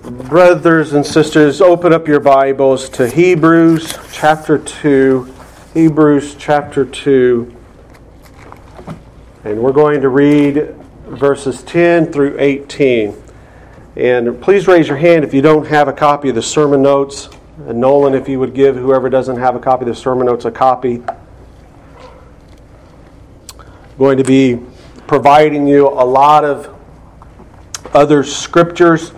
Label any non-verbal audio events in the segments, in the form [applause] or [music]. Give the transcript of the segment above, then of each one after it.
Brothers and sisters, open up your Bibles to Hebrews chapter 2. Hebrews chapter 2. And we're going to read verses 10 through 18. And please raise your hand if you don't have a copy of the sermon notes. And Nolan, if you would give whoever doesn't have a copy of the sermon notes a copy. going to be providing you a lot of other scriptures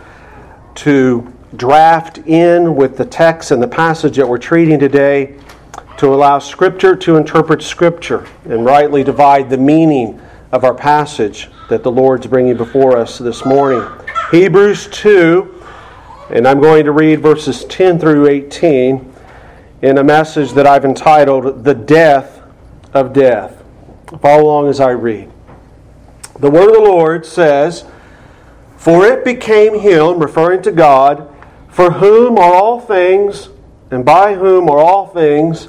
to draft in with the text and the passage that we're treating today to allow Scripture to interpret Scripture and rightly divide the meaning of our passage that the Lord's bringing before us this morning. Hebrews 2, and I'm going to read verses 10 through 18 in a message that I've entitled The Death of Death. Follow along as I read. The word of the Lord says, for it became him, referring to God, for whom are all things, and by whom are all things,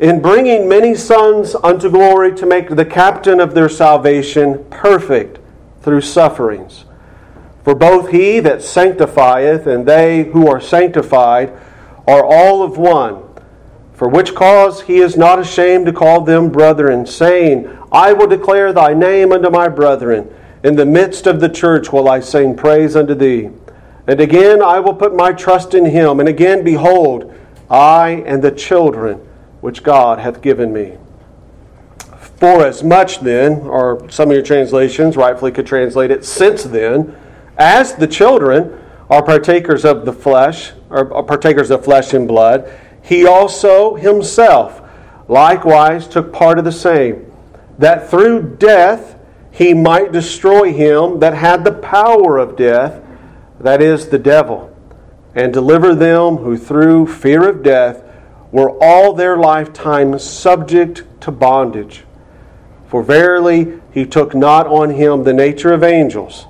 in bringing many sons unto glory to make the captain of their salvation perfect through sufferings. For both he that sanctifieth and they who are sanctified are all of one. For which cause he is not ashamed to call them brethren, saying, I will declare thy name unto my brethren. In the midst of the church will I sing praise unto thee. And again I will put my trust in him. And again, behold, I and the children which God hath given me. For as much then, or some of your translations rightfully could translate it, since then, as the children are partakers of the flesh, or partakers of flesh and blood, he also himself likewise took part of the same, that through death he might destroy him that had the power of death, that is, the devil, and deliver them who through fear of death were all their lifetime subject to bondage. For verily he took not on him the nature of angels,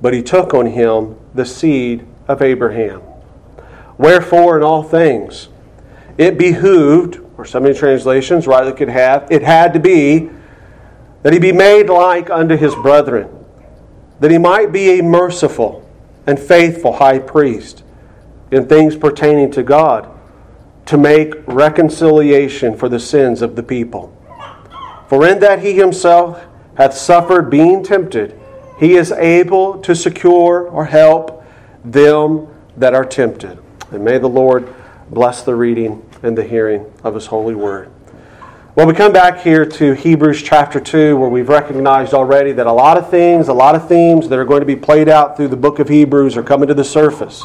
but he took on him the seed of Abraham. Wherefore, in all things, it behooved, or some of translations rightly could have, it had to be that he be made like unto his brethren, that he might be a merciful and faithful high priest in things pertaining to God, to make reconciliation for the sins of the people. For in that he himself hath suffered being tempted, he is able to secure or help them that are tempted. And may the Lord bless the reading and the hearing of his holy word. Well, we come back here to Hebrews chapter 2, where we've recognized already that a lot of things, a lot of themes that are going to be played out through the book of Hebrews are coming to the surface.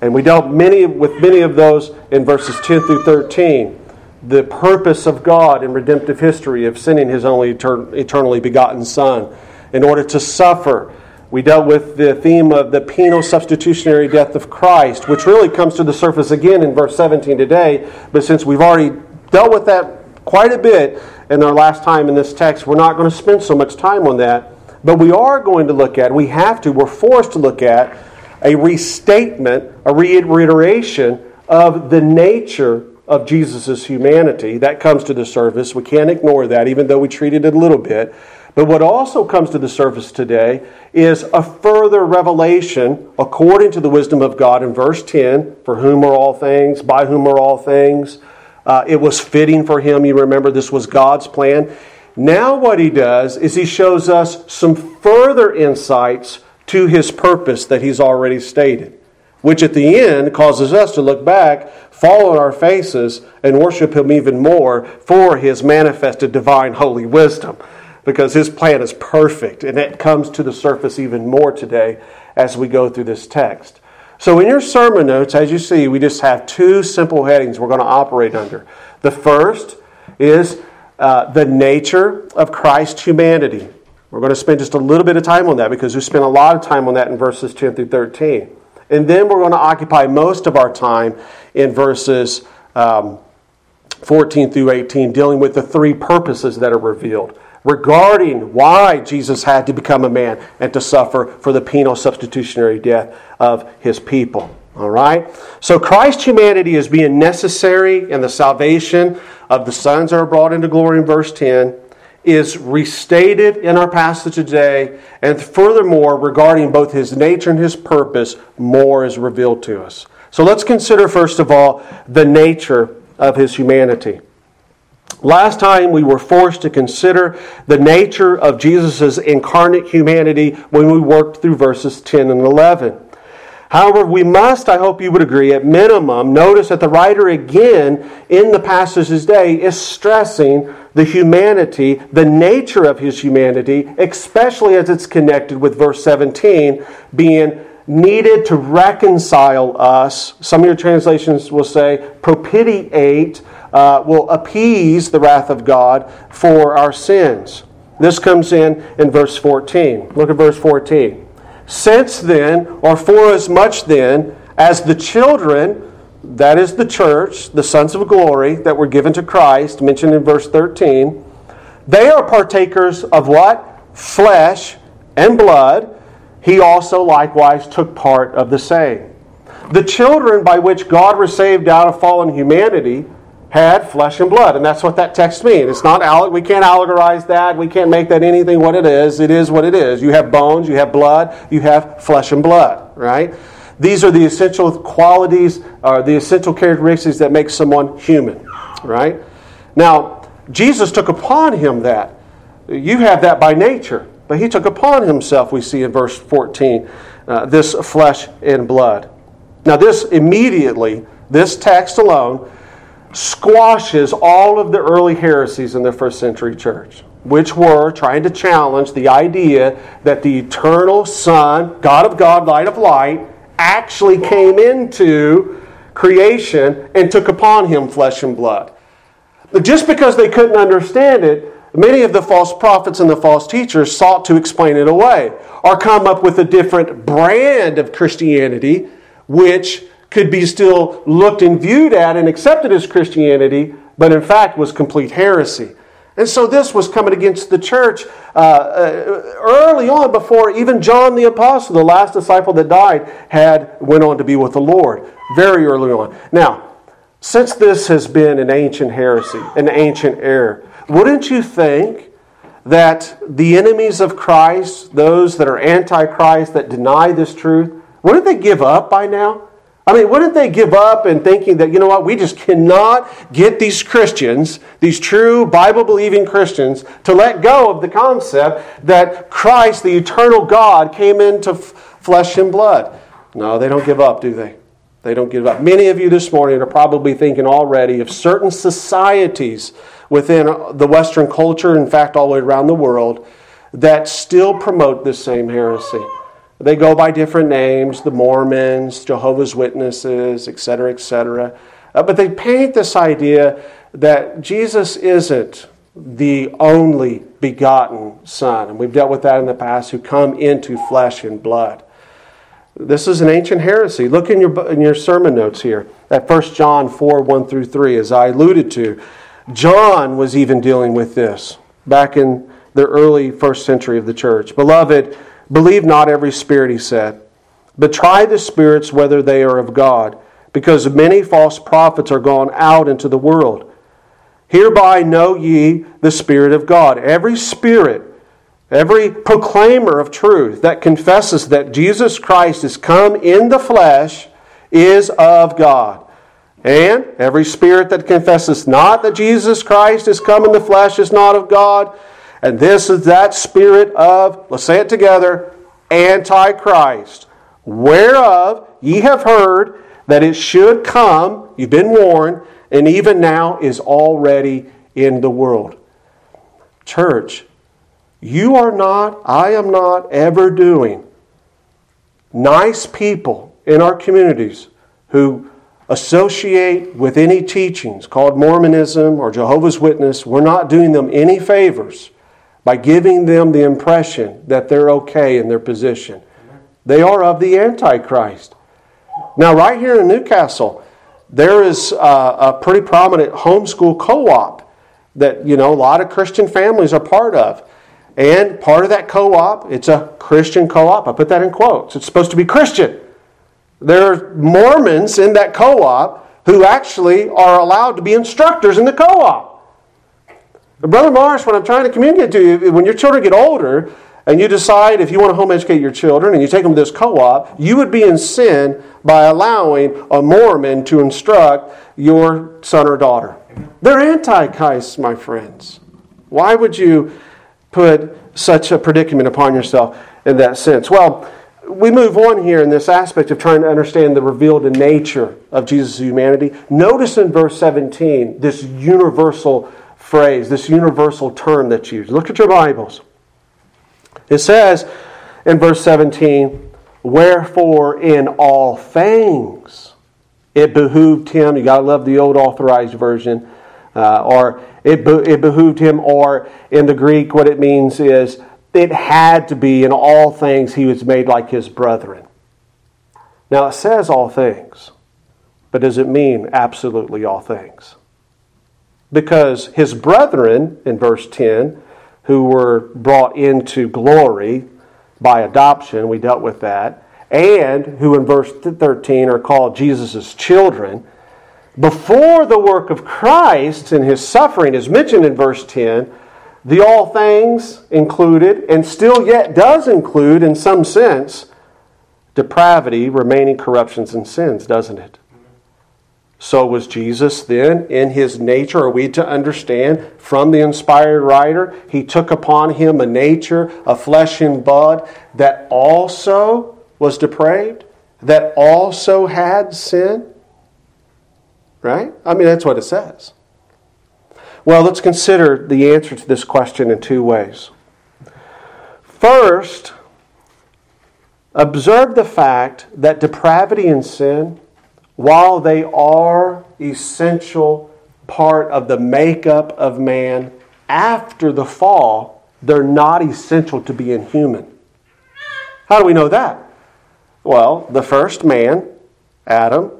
And we dealt many, with many of those in verses 10 through 13. The purpose of God in redemptive history of sending His only eternally begotten Son in order to suffer. We dealt with the theme of the penal substitutionary death of Christ, which really comes to the surface again in verse 17 today. But since we've already dealt with that quite a bit in our last time in this text. We're not going to spend so much time on that, but we are going to look at, we have to, we're forced to look at a restatement, a reiteration of the nature of Jesus' humanity. That comes to the surface. We can't ignore that, even though we treated it a little bit. But what also comes to the surface today is a further revelation according to the wisdom of God in verse 10 for whom are all things, by whom are all things uh, it was fitting for him. You remember this was God's plan. Now, what he does is he shows us some further insights to his purpose that he's already stated, which at the end causes us to look back, fall on our faces, and worship him even more for his manifested divine holy wisdom. Because his plan is perfect, and it comes to the surface even more today as we go through this text. So, in your sermon notes, as you see, we just have two simple headings we're going to operate under. The first is uh, the nature of Christ's humanity. We're going to spend just a little bit of time on that because we spent a lot of time on that in verses 10 through 13. And then we're going to occupy most of our time in verses um, 14 through 18, dealing with the three purposes that are revealed regarding why Jesus had to become a man and to suffer for the penal substitutionary death of his people. All right? So Christ's humanity is being necessary in the salvation of the sons that are brought into glory in verse 10. is restated in our passage today, and furthermore, regarding both his nature and his purpose, more is revealed to us. So let's consider, first of all, the nature of his humanity. Last time we were forced to consider the nature of Jesus' incarnate humanity when we worked through verses 10 and 11. However, we must, I hope you would agree, at minimum, notice that the writer again in the passage today is stressing the humanity, the nature of his humanity, especially as it's connected with verse 17 being needed to reconcile us. Some of your translations will say propitiate, uh, will appease the wrath of God for our sins. This comes in in verse 14. Look at verse 14. Since then, or for as much then, as the children, that is the church, the sons of glory that were given to Christ, mentioned in verse 13, they are partakers of what? Flesh and blood. He also likewise took part of the same. The children by which God was saved out of fallen humanity had flesh and blood. And that's what that text means. It's not, we can't allegorize that. We can't make that anything what it is. It is what it is. You have bones, you have blood, you have flesh and blood, right? These are the essential qualities, or uh, the essential characteristics that make someone human, right? Now, Jesus took upon him that. You have that by nature, but he took upon himself, we see in verse 14, uh, this flesh and blood. Now, this immediately, this text alone, squashes all of the early heresies in the first century church, which were trying to challenge the idea that the eternal Son, God of God, light of light, actually came into creation and took upon him flesh and blood. But just because they couldn't understand it, many of the false prophets and the false teachers sought to explain it away or come up with a different brand of Christianity, which could be still looked and viewed at and accepted as Christianity, but in fact was complete heresy. And so this was coming against the church uh, uh, early on before even John the Apostle, the last disciple that died, had went on to be with the Lord. Very early on. Now, since this has been an ancient heresy, an ancient error, wouldn't you think that the enemies of Christ, those that are antichrist, that deny this truth, wouldn't they give up by now? I mean, wouldn't they give up and thinking that, you know what, we just cannot get these Christians, these true Bible believing Christians, to let go of the concept that Christ, the eternal God, came into f- flesh and blood? No, they don't give up, do they? They don't give up. Many of you this morning are probably thinking already of certain societies within uh, the Western culture, in fact, all the way around the world, that still promote this same heresy. They go by different names the Mormons, Jehovah's Witnesses, etc., etc. Uh, but they paint this idea that Jesus isn't the only begotten Son. And we've dealt with that in the past, who come into flesh and blood. This is an ancient heresy. Look in your, in your sermon notes here at 1 John 4 1 through 3, as I alluded to. John was even dealing with this back in the early first century of the church. Beloved, Believe not every spirit, he said, but try the spirits whether they are of God, because many false prophets are gone out into the world. Hereby know ye the Spirit of God. Every spirit, every proclaimer of truth that confesses that Jesus Christ is come in the flesh is of God. And every spirit that confesses not that Jesus Christ is come in the flesh is not of God. And this is that spirit of, let's say it together, Antichrist, whereof ye have heard that it should come, you've been warned, and even now is already in the world. Church, you are not, I am not ever doing nice people in our communities who associate with any teachings called Mormonism or Jehovah's Witness, we're not doing them any favors by giving them the impression that they're okay in their position. They are of the Antichrist. Now, right here in Newcastle, there is a, a pretty prominent homeschool co op that you know a lot of Christian families are part of. And part of that co op, it's a Christian co op. I put that in quotes. It's supposed to be Christian. There are Mormons in that co op who actually are allowed to be instructors in the co op. Brother Morris, what I'm trying to communicate to you, when your children get older and you decide if you want to home educate your children and you take them to this co op, you would be in sin by allowing a Mormon to instruct your son or daughter. They're antichrists, my friends. Why would you put such a predicament upon yourself in that sense? Well, we move on here in this aspect of trying to understand the revealed nature of Jesus' humanity. Notice in verse 17 this universal phrase, this universal term that's used. Look at your Bibles. It says in verse 17, Wherefore in all things it behooved him, you got to love the old authorized version, uh, or it, be, it behooved him, or in the Greek, what it means is it had to be in all things he was made like his brethren. Now it says all things, but does it mean absolutely all things? Because his brethren, in verse 10, who were brought into glory by adoption, we dealt with that, and who in verse 13 are called Jesus' children, before the work of Christ and his suffering is mentioned in verse 10, the all things included, and still yet does include, in some sense, depravity, remaining corruptions and sins, doesn't it? So was Jesus then in his nature? Are we to understand from the inspired writer? He took upon him a nature a flesh and blood that also was depraved, that also had sin? Right? I mean, that's what it says. Well, let's consider the answer to this question in two ways. First, observe the fact that depravity and sin while they are essential part of the makeup of man after the fall, they're not essential to being human. How do we know that? Well, the first man, Adam,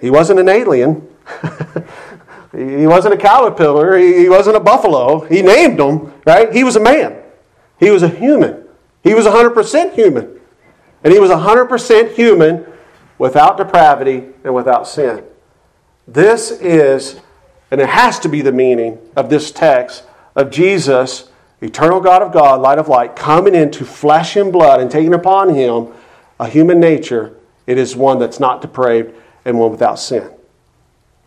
he wasn't an alien. [laughs] he wasn't a caterpillar. He wasn't a buffalo. He named him, right? He was a man. He was a human. He was 100% human. And he was 100% human without depravity and without sin. This is, and it has to be the meaning of this text of Jesus, eternal God of God, light of light, coming into flesh and blood and taking upon him a human nature. It is one that's not depraved and one without sin.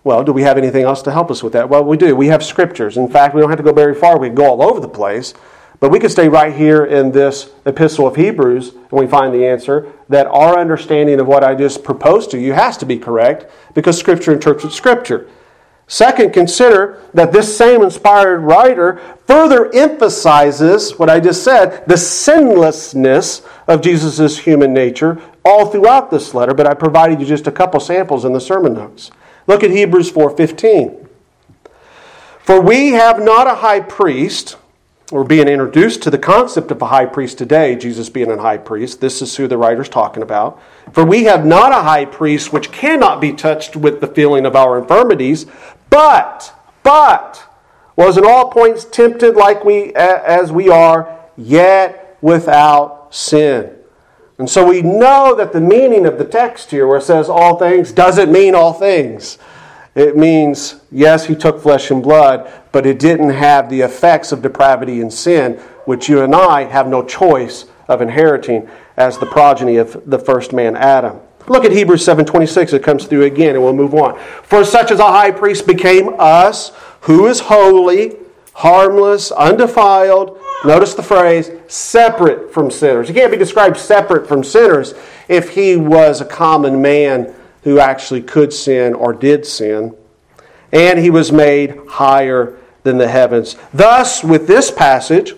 Well, do we have anything else to help us with that? Well, we do. We have scriptures. In fact, we don't have to go very far. We can go all over the place. But we could stay right here in this epistle of Hebrews and we find the answer that our understanding of what I just proposed to you has to be correct because Scripture interprets Scripture. Second, consider that this same inspired writer further emphasizes what I just said the sinlessness of Jesus' human nature all throughout this letter, but I provided you just a couple samples in the sermon notes. Look at Hebrews 4:15. For we have not a high priest we're being introduced to the concept of a high priest today, Jesus being a high priest. This is who the writer's talking about. For we have not a high priest which cannot be touched with the feeling of our infirmities, but, but, was in all points tempted like we as we are, yet without sin. And so we know that the meaning of the text here, where it says all things, doesn't mean all things. It means, yes, he took flesh and blood, but it didn't have the effects of depravity and sin, which you and I have no choice of inheriting as the progeny of the first man, Adam. Look at Hebrews 7:26. It comes through again, and we'll move on. For such as a high priest became us, who is holy, harmless, undefiled. Notice the phrase separate from sinners. He can't be described separate from sinners if he was a common man who actually could sin or did sin. And he was made higher than the heavens. Thus, with this passage,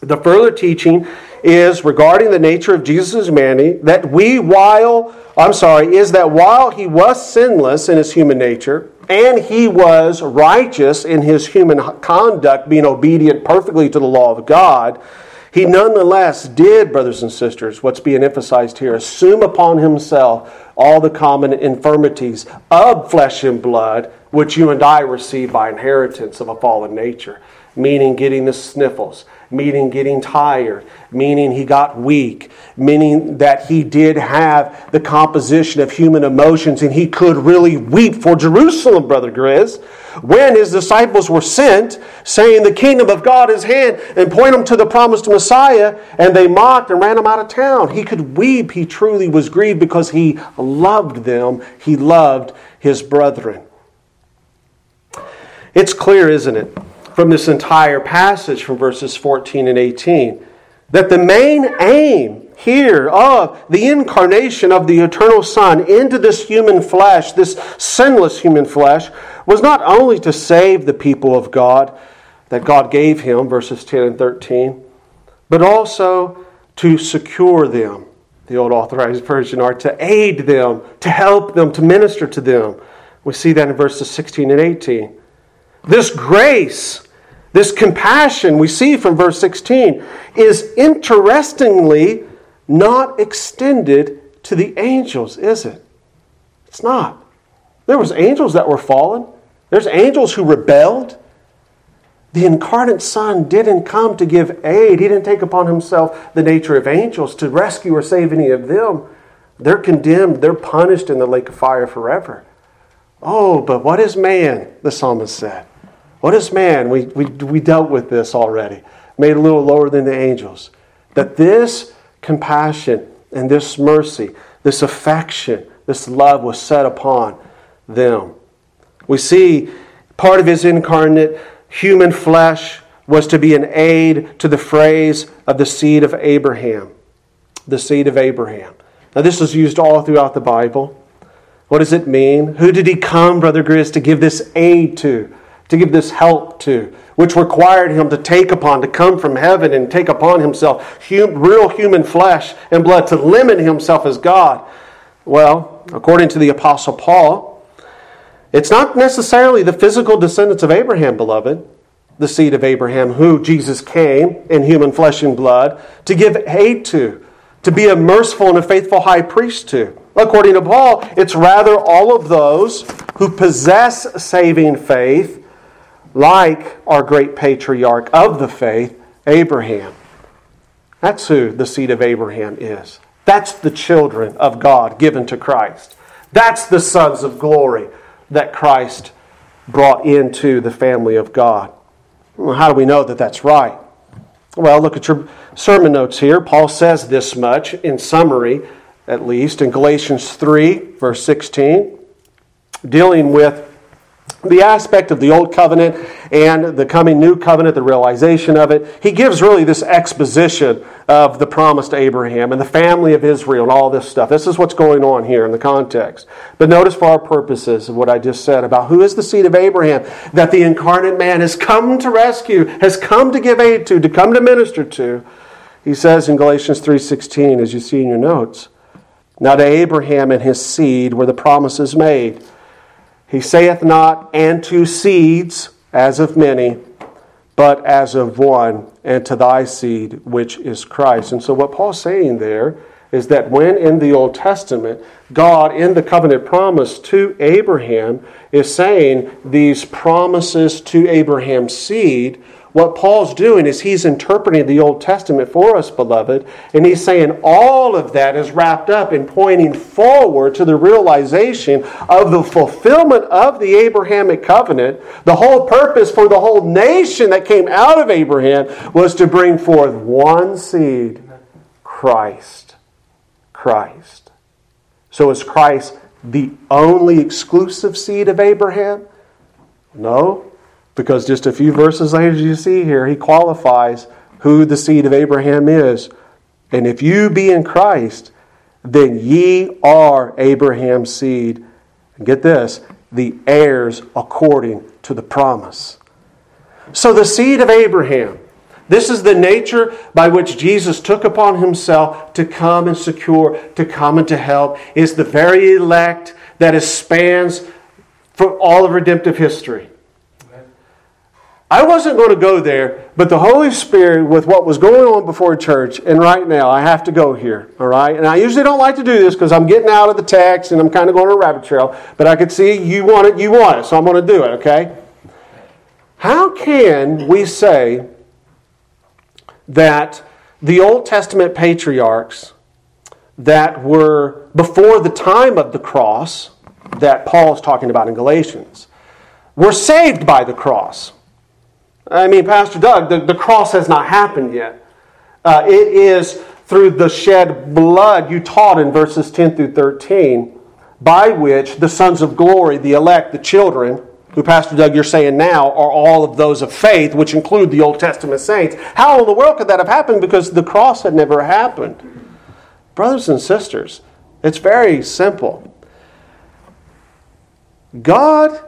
the further teaching is regarding the nature of Jesus' humanity that we, while, I'm sorry, is that while he was sinless in his human nature, and he was righteous in his human conduct, being obedient perfectly to the law of God, he nonetheless did, brothers and sisters, what's being emphasized here, assume upon himself all the common infirmities of flesh and blood, which you and I receive by inheritance of a fallen nature, meaning getting the sniffles, meaning getting tired, meaning he got weak, meaning that he did have the composition of human emotions and he could really weep for Jerusalem, Brother Grizz. When his disciples were sent, saying, The kingdom of God is hand, and point them to the promised Messiah, and they mocked and ran him out of town. He could weep. He truly was grieved because he loved them, he loved his brethren. It's clear, isn't it, from this entire passage from verses 14 and 18, that the main aim here of the incarnation of the eternal Son into this human flesh, this sinless human flesh, was not only to save the people of God that God gave him, verses 10 and 13, but also to secure them, the old authorized version are, to aid them, to help them, to minister to them. We see that in verses 16 and 18. This grace, this compassion we see from verse 16 is interestingly not extended to the angels, is it? It's not. There was angels that were fallen. There's angels who rebelled. The incarnate Son didn't come to give aid. He didn't take upon himself the nature of angels to rescue or save any of them. They're condemned, they're punished in the lake of fire forever. Oh, but what is man? The psalmist said. What is man? We, we, we dealt with this already, made a little lower than the angels. That this compassion and this mercy, this affection, this love was set upon them. We see part of his incarnate human flesh was to be an aid to the phrase of the seed of Abraham. The seed of Abraham. Now, this is used all throughout the Bible. What does it mean? Who did he come, Brother Grizz, to give this aid to? to give this help to, which required him to take upon, to come from heaven and take upon himself real human flesh and blood, to limit himself as God. Well, according to the Apostle Paul, it's not necessarily the physical descendants of Abraham, beloved, the seed of Abraham, who Jesus came in human flesh and blood to give aid to, to be a merciful and a faithful high priest to. According to Paul, it's rather all of those who possess saving faith like our great patriarch of the faith, Abraham. That's who the seed of Abraham is. That's the children of God given to Christ. That's the sons of glory that Christ brought into the family of God. How do we know that that's right? Well, look at your sermon notes here. Paul says this much in summary, at least, in Galatians 3, verse 16, dealing with the aspect of the old covenant and the coming new covenant, the realization of it, he gives really this exposition of the promise to Abraham and the family of Israel and all this stuff. This is what's going on here in the context. But notice for our purposes of what I just said about who is the seed of Abraham that the incarnate man has come to rescue, has come to give aid to, to come to minister to. He says in Galatians 3:16 as you see in your notes, now to Abraham and his seed were the promises made. He saith not, and to seeds, as of many, but as of one, and to thy seed, which is Christ. And so, what Paul's saying there is that when in the Old Testament, God, in the covenant promise to Abraham, is saying these promises to Abraham's seed what Paul's doing is he's interpreting the Old Testament for us, beloved, and he's saying all of that is wrapped up in pointing forward to the realization of the fulfillment of the Abrahamic covenant. The whole purpose for the whole nation that came out of Abraham was to bring forth one seed Christ. Christ. So is Christ the only exclusive seed of Abraham? No. Because just a few verses later, you see here, he qualifies who the seed of Abraham is. And if you be in Christ, then ye are Abraham's seed. And get this the heirs according to the promise. So, the seed of Abraham, this is the nature by which Jesus took upon himself to come and secure, to come and to help, is the very elect that spans for all of redemptive history. I wasn't going to go there, but the Holy Spirit, with what was going on before church, and right now I have to go here, all right? And I usually don't like to do this because I'm getting out of the text and I'm kind of going on a rabbit trail, but I could see you want it, you want it, so I'm going to do it, okay? How can we say that the Old Testament patriarchs that were before the time of the cross, that Paul is talking about in Galatians, were saved by the cross. I mean, Pastor Doug, the, the cross has not happened yet. Uh, it is through the shed blood you taught in verses 10 through 13, by which the sons of glory, the elect, the children, who Pastor Doug you're saying now are all of those of faith, which include the Old Testament saints. How in the world could that have happened? Because the cross had never happened. Brothers and sisters, it's very simple. God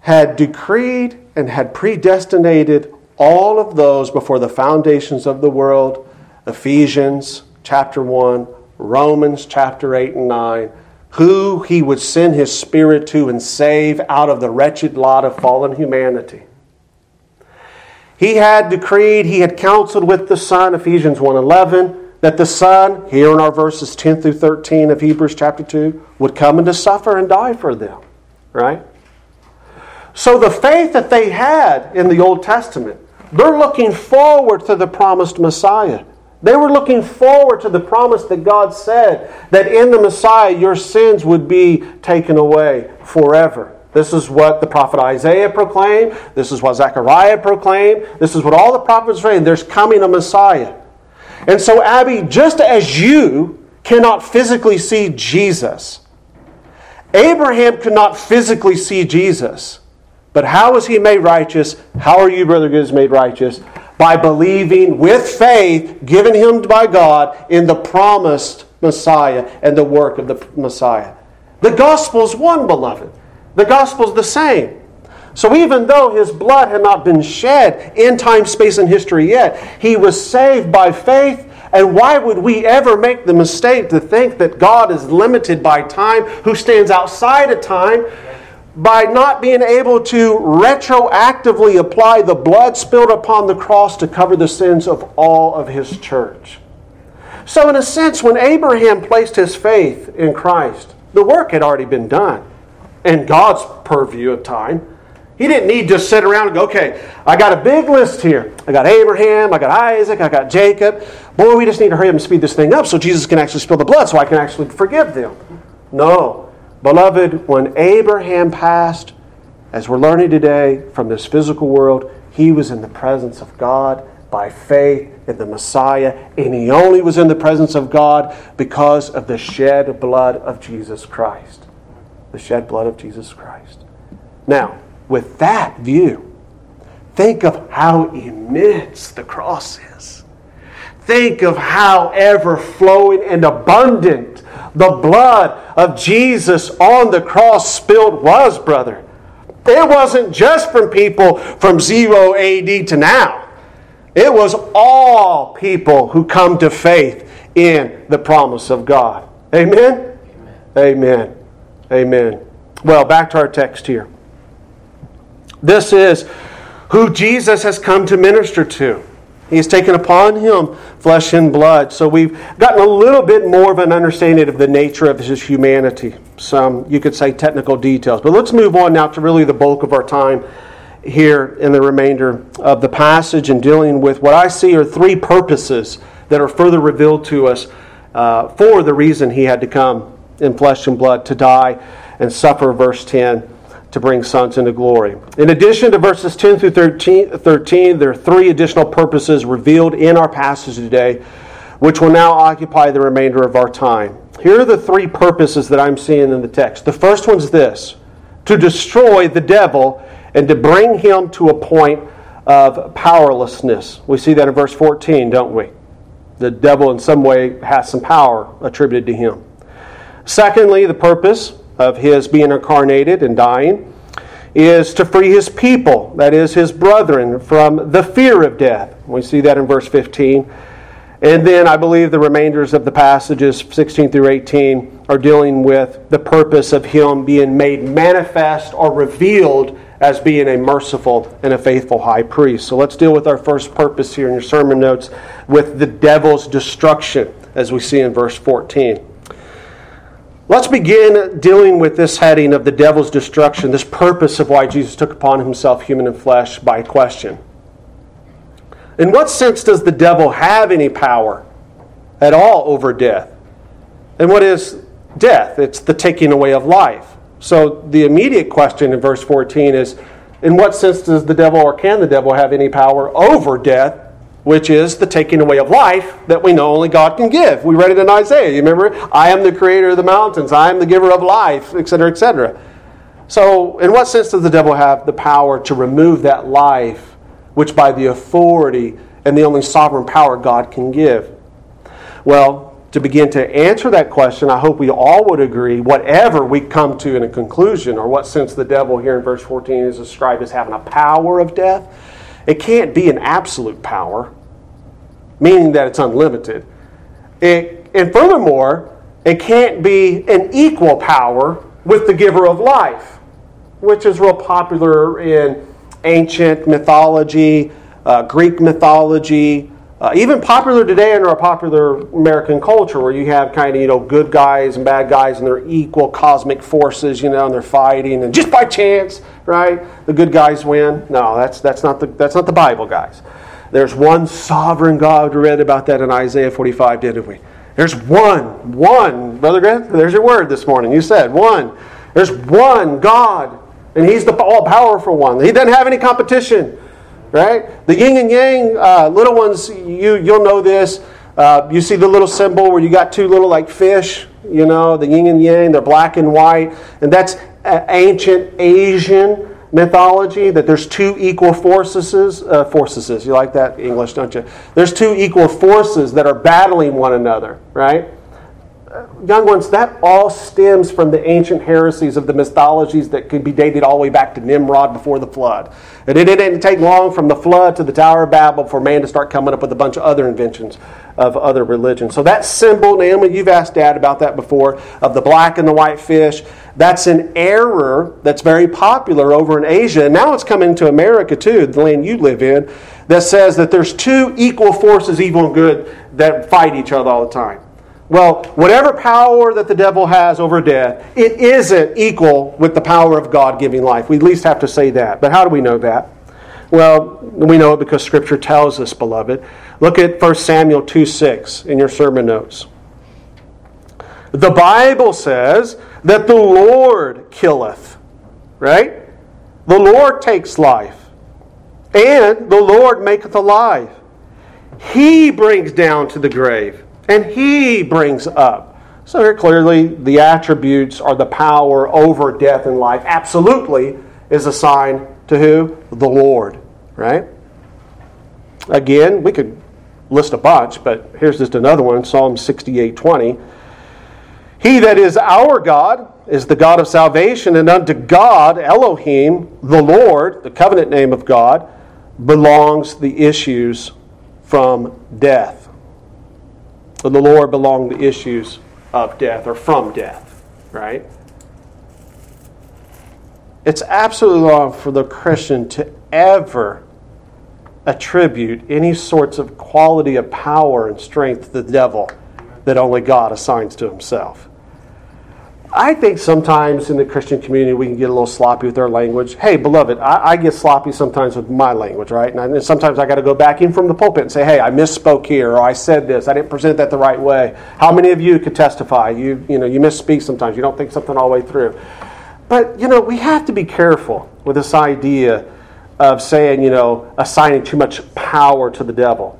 had decreed and had predestinated all of those before the foundations of the world Ephesians chapter 1, Romans chapter 8 and 9 who he would send his spirit to and save out of the wretched lot of fallen humanity. He had decreed, he had counseled with the Son, Ephesians 1:11, that the Son, here in our verses 10 through 13 of Hebrews chapter 2, would come and to suffer and die for them. Right? So the faith that they had in the Old Testament, they're looking forward to the promised Messiah. They were looking forward to the promise that God said that in the Messiah your sins would be taken away forever. This is what the prophet Isaiah proclaimed. This is what Zechariah proclaimed. This is what all the prophets saying. There's coming a Messiah. And so, Abby, just as you cannot physically see Jesus, Abraham could not physically see Jesus. But how was he made righteous? How are you, Brother Gibbs, made righteous? by believing with faith given him by God in the promised Messiah and the work of the Messiah. The gospel's one, beloved. The gospel's the same. So even though his blood had not been shed in time, space, and history yet, he was saved by faith. And why would we ever make the mistake to think that God is limited by time, who stands outside of time? By not being able to retroactively apply the blood spilled upon the cross to cover the sins of all of his church. So, in a sense, when Abraham placed his faith in Christ, the work had already been done in God's purview of time. He didn't need to sit around and go, okay, I got a big list here. I got Abraham, I got Isaac, I got Jacob. Boy, we just need to hurry up and speed this thing up so Jesus can actually spill the blood so I can actually forgive them. No. Beloved, when Abraham passed, as we're learning today from this physical world, he was in the presence of God by faith in the Messiah, and he only was in the presence of God because of the shed blood of Jesus Christ. The shed blood of Jesus Christ. Now, with that view, think of how immense the cross is. Think of how ever flowing and abundant the blood of Jesus on the cross spilled was, brother. It wasn't just from people from 0 AD to now. It was all people who come to faith in the promise of God. Amen? Amen. Amen. Amen. Well, back to our text here. This is who Jesus has come to minister to. He has taken upon him flesh and blood. So we've gotten a little bit more of an understanding of the nature of his humanity. Some, you could say, technical details. But let's move on now to really the bulk of our time here in the remainder of the passage and dealing with what I see are three purposes that are further revealed to us uh, for the reason he had to come in flesh and blood to die and suffer, verse 10 to bring sons into glory. In addition to verses 10 through 13, 13, there are three additional purposes revealed in our passage today, which will now occupy the remainder of our time. Here are the three purposes that I'm seeing in the text. The first one's this to destroy the devil and to bring him to a point of powerlessness. We see that in verse 14, don't we? The devil, in some way, has some power attributed to him. Secondly, the purpose of his being incarnated and dying is to free his people, that is, his brethren, from the fear of death. We see that in verse 15. And then I believe the remainders of the passages, 16 through 18, are dealing with the purpose of him being made manifest or revealed as being a merciful and a faithful high priest. So let's deal with our first purpose here in your sermon notes with the devil's destruction, as we see in verse 14. Let's begin dealing with this heading of the devil's destruction, this purpose of why Jesus took upon himself human and flesh by question. In what sense does the devil have any power at all over death? And what is death? It's the taking away of life. So the immediate question in verse 14 is in what sense does the devil or can the devil have any power over death, which is the taking away of life that we know only God can give? We read it in Isaiah. You remember? I am the creator of the mountains, I am the giver of life, etc., etc. So, in what sense does the devil have the power to remove that life which by the authority and the only sovereign power God can give? Well, to begin to answer that question, I hope we all would agree, whatever we come to in a conclusion, or what sense the devil here in verse 14 is described as having a power of death, it can't be an absolute power, meaning that it's unlimited. It, and furthermore, it can't be an equal power with the giver of life, which is real popular in ancient mythology, uh, Greek mythology, uh, even popular today in our popular American culture, where you have kind of you know good guys and bad guys, and they're equal cosmic forces, you know, and they're fighting, and just by chance, right, the good guys win. No, that's that's not the that's not the Bible, guys. There's one sovereign God. We read about that in Isaiah 45, didn't we? There's one, one, brother Grant. There's your word this morning. You said one. There's one God, and He's the all powerful one. He doesn't have any competition right? The yin and yang, uh, little ones, you you'll know this. Uh, you see the little symbol where you got two little like fish, you know, the yin and yang. They're black and white, and that's ancient Asian mythology. That there's two equal forces. Uh, forces. You like that English, don't you? There's two equal forces that are battling one another, right? Young ones, that all stems from the ancient heresies of the mythologies that could be dated all the way back to Nimrod before the flood. And it didn't take long from the flood to the Tower of Babel for man to start coming up with a bunch of other inventions of other religions. So that symbol, Naomi, you've asked Dad about that before, of the black and the white fish, that's an error that's very popular over in Asia. And now it's coming to America too, the land you live in, that says that there's two equal forces, evil and good, that fight each other all the time. Well, whatever power that the devil has over death, it isn't equal with the power of God giving life. We at least have to say that. But how do we know that? Well, we know it because Scripture tells us, beloved. Look at 1 Samuel 2 6 in your sermon notes. The Bible says that the Lord killeth, right? The Lord takes life, and the Lord maketh alive. He brings down to the grave and he brings up. So here clearly the attributes are the power over death and life. Absolutely is assigned to who? The Lord, right? Again, we could list a bunch, but here's just another one, Psalm 68:20. He that is our God is the God of salvation, and unto God, Elohim, the Lord, the covenant name of God, belongs the issues from death to the Lord belong the issues of death or from death, right? It's absolutely wrong for the Christian to ever attribute any sorts of quality of power and strength to the devil that only God assigns to himself. I think sometimes in the Christian community we can get a little sloppy with our language. Hey, beloved, I, I get sloppy sometimes with my language, right? And, I, and sometimes I got to go back in from the pulpit and say, hey, I misspoke here, or I said this, I didn't present that the right way. How many of you could testify? You, you know, you misspeak sometimes. You don't think something all the way through. But you know, we have to be careful with this idea of saying, you know, assigning too much power to the devil.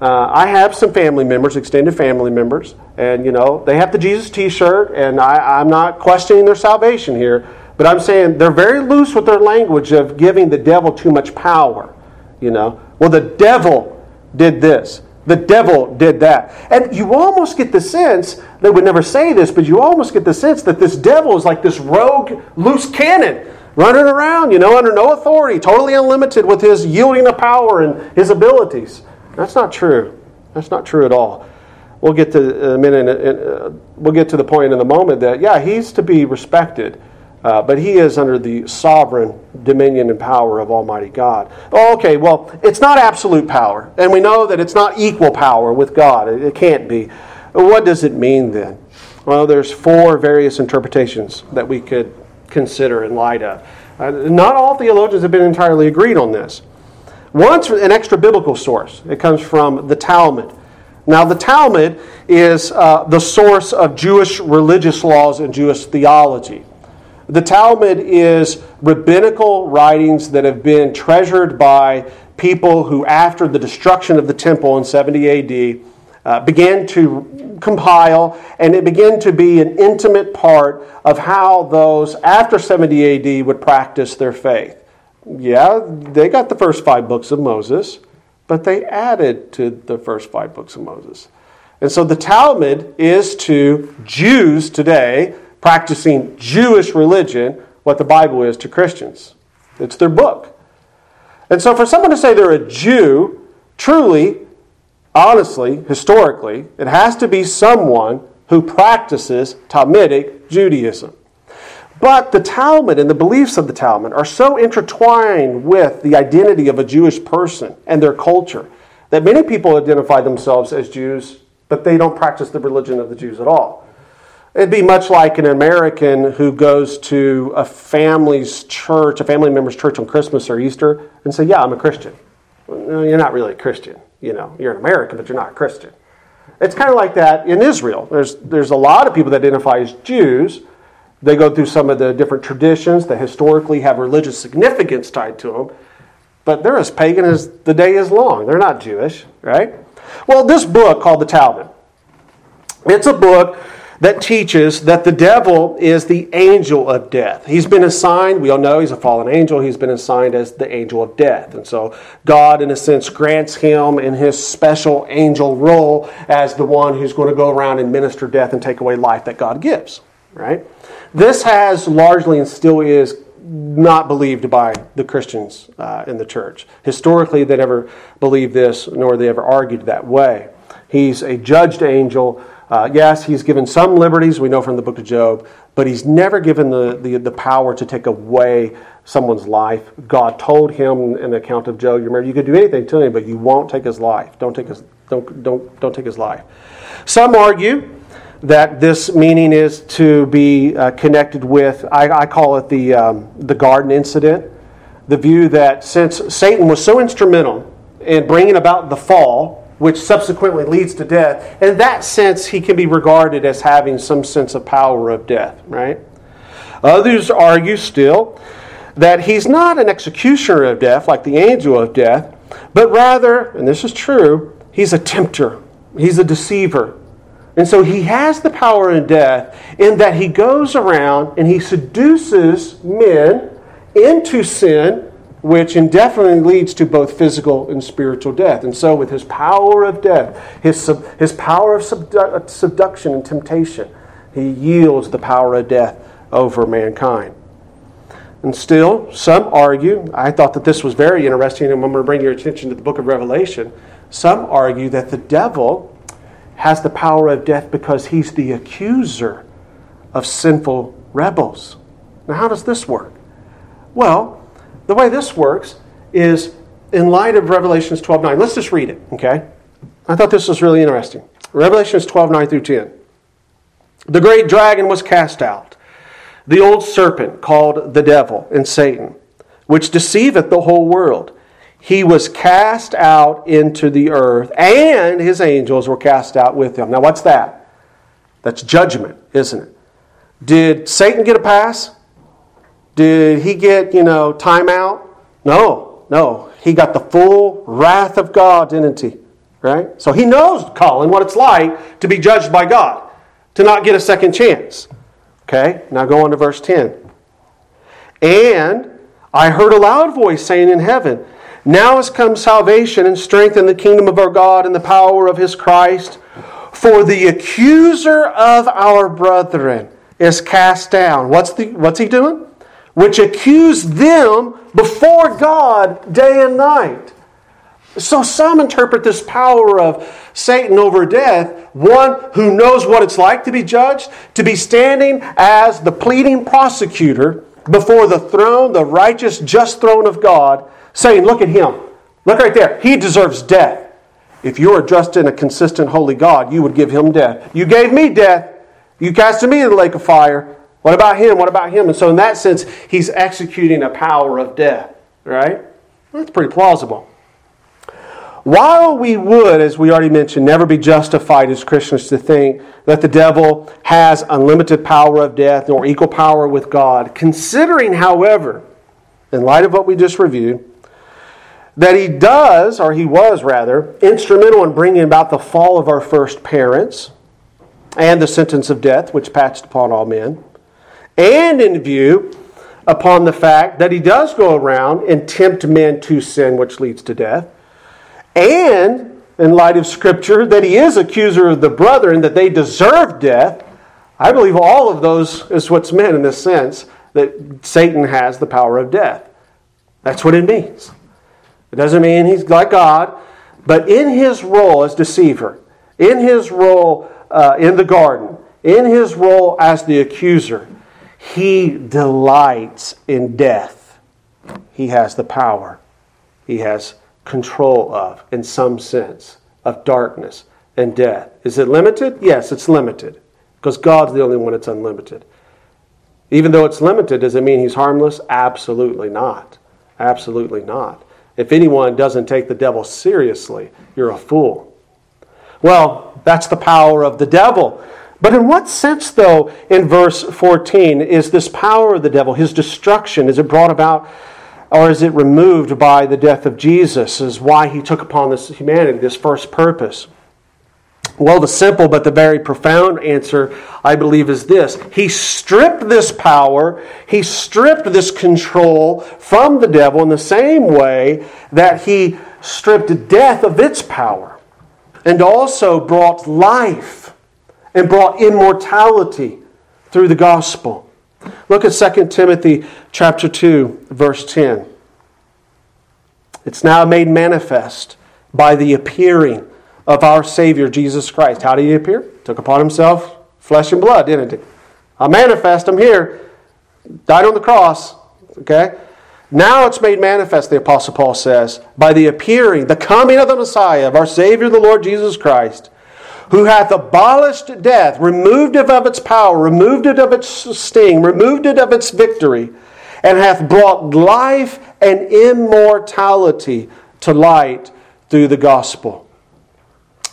Uh, I have some family members, extended family members, and you know they have the Jesus T-shirt, and I, I'm not questioning their salvation here, but I'm saying they're very loose with their language of giving the devil too much power. You know, well the devil did this, the devil did that, and you almost get the sense they would never say this, but you almost get the sense that this devil is like this rogue loose cannon running around, you know, under no authority, totally unlimited with his yielding of power and his abilities. That's not true. That's not true at all. We'll get to a minute. Uh, we'll get to the point in a moment that yeah, he's to be respected, uh, but he is under the sovereign dominion and power of Almighty God. Oh, okay, well, it's not absolute power, and we know that it's not equal power with God. It, it can't be. What does it mean then? Well, there's four various interpretations that we could consider in light of. Uh, not all theologians have been entirely agreed on this. One's an extra biblical source. It comes from the Talmud. Now, the Talmud is uh, the source of Jewish religious laws and Jewish theology. The Talmud is rabbinical writings that have been treasured by people who, after the destruction of the temple in 70 AD, uh, began to compile, and it began to be an intimate part of how those after 70 AD would practice their faith. Yeah, they got the first five books of Moses, but they added to the first five books of Moses. And so the Talmud is to Jews today practicing Jewish religion what the Bible is to Christians. It's their book. And so for someone to say they're a Jew, truly, honestly, historically, it has to be someone who practices Talmudic Judaism. But the Talmud and the beliefs of the Talmud are so intertwined with the identity of a Jewish person and their culture that many people identify themselves as Jews, but they don't practice the religion of the Jews at all. It'd be much like an American who goes to a family's church, a family member's church on Christmas or Easter, and say, Yeah, I'm a Christian. No, you're not really a Christian. You know, you're an American, but you're not a Christian. It's kind of like that in Israel. There's, there's a lot of people that identify as Jews they go through some of the different traditions that historically have religious significance tied to them, but they're as pagan as the day is long. They're not Jewish, right? Well, this book called the Talmud, it's a book that teaches that the devil is the angel of death. He's been assigned, we all know he's a fallen angel, he's been assigned as the angel of death. And so God, in a sense, grants him in his special angel role as the one who's going to go around and minister death and take away life that God gives, right? This has largely and still is not believed by the Christians uh, in the church. Historically, they never believed this, nor they ever argued that way. He's a judged angel. Uh, yes, he's given some liberties, we know from the book of Job, but he's never given the, the, the power to take away someone's life. God told him in the account of Job, you remember, you could do anything to him, but you won't take his life. Don't take his, don't, don't, don't take his life. Some argue that this meaning is to be uh, connected with, I, I, call it the, um, the garden incident. The view that since Satan was so instrumental in bringing about the fall, which subsequently leads to death, in that sense, he can be regarded as having some sense of power of death, right? Others argue still that he's not an executioner of death like the angel of death, but rather, and this is true, he's a tempter, he's a deceiver, and so he has the power in death in that he goes around and he seduces men into sin, which indefinitely leads to both physical and spiritual death. And so, with his power of death, his, sub, his power of subdu- seduction and temptation, he yields the power of death over mankind. And still, some argue, I thought that this was very interesting, and I'm going to bring your attention to the book of Revelation. Some argue that the devil has the power of death because he's the accuser of sinful rebels. Now, how does this work? Well, the way this works is in light of Revelations 12 9. Let's just read it, okay? I thought this was really interesting. Revelations 12 9 through 10. The great dragon was cast out, the old serpent called the devil and Satan, which deceiveth the whole world he was cast out into the earth, and his angels were cast out with him. Now, what's that? That's judgment, isn't it? Did Satan get a pass? Did he get, you know, time out? No, no. He got the full wrath of God, didn't he? Right? So he knows, Colin, what it's like to be judged by God, to not get a second chance. Okay, now go on to verse 10. And I heard a loud voice saying in heaven, now has come salvation and strength in the kingdom of our God and the power of his Christ. For the accuser of our brethren is cast down. What's, the, what's he doing? Which accuse them before God day and night. So some interpret this power of Satan over death, one who knows what it's like to be judged, to be standing as the pleading prosecutor before the throne, the righteous, just throne of God, saying, Look at him. Look right there. He deserves death. If you are just in a consistent holy God, you would give him death. You gave me death. You casted me in the lake of fire. What about him? What about him? And so, in that sense, he's executing a power of death, right? That's pretty plausible. While we would, as we already mentioned, never be justified as Christians to think that the devil has unlimited power of death or equal power with God, considering, however, in light of what we just reviewed, that he does, or he was rather, instrumental in bringing about the fall of our first parents and the sentence of death which patched upon all men, and in view upon the fact that he does go around and tempt men to sin, which leads to death and in light of Scripture, that he is accuser of the brethren, that they deserve death. I believe all of those is what's meant in this sense that Satan has the power of death. That's what it means. It doesn't mean he's like God, but in his role as deceiver, in his role uh, in the garden, in his role as the accuser, he delights in death. He has the power. He has control of, in some sense, of darkness and death. Is it limited? Yes, it's limited, because God's the only one that's unlimited. Even though it's limited, does it mean he's harmless? Absolutely not. Absolutely not. If anyone doesn't take the devil seriously, you're a fool. Well, that's the power of the devil. But in what sense, though, in verse 14, is this power of the devil, his destruction, is it brought about or is it removed by the death of Jesus? Is why he took upon this humanity, this first purpose? Well, the simple but the very profound answer, I believe, is this. He stripped this power, he stripped this control from the devil in the same way that he stripped death of its power and also brought life and brought immortality through the gospel. Look at 2 Timothy chapter 2 verse 10. It's now made manifest by the appearing of our Savior Jesus Christ. How did he appear? Took upon himself flesh and blood, didn't he? I manifest him here. Died on the cross. Okay? Now it's made manifest, the Apostle Paul says, by the appearing, the coming of the Messiah, of our Savior, the Lord Jesus Christ, who hath abolished death, removed it of its power, removed it of its sting, removed it of its victory, and hath brought life and immortality to light through the gospel.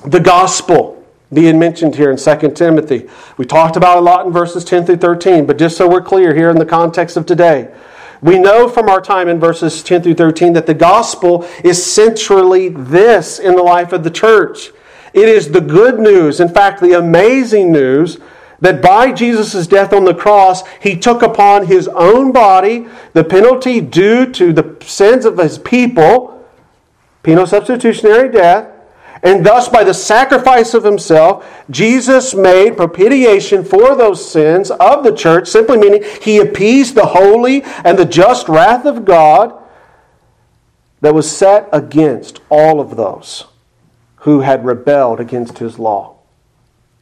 The gospel being mentioned here in 2 Timothy. We talked about a lot in verses 10 through 13, but just so we're clear here in the context of today, we know from our time in verses 10 through 13 that the gospel is centrally this in the life of the church. It is the good news, in fact, the amazing news, that by Jesus' death on the cross, he took upon his own body the penalty due to the sins of his people, penal substitutionary death, and thus by the sacrifice of himself, Jesus made propitiation for those sins of the church, simply meaning he appeased the holy and the just wrath of God that was set against all of those who had rebelled against his law.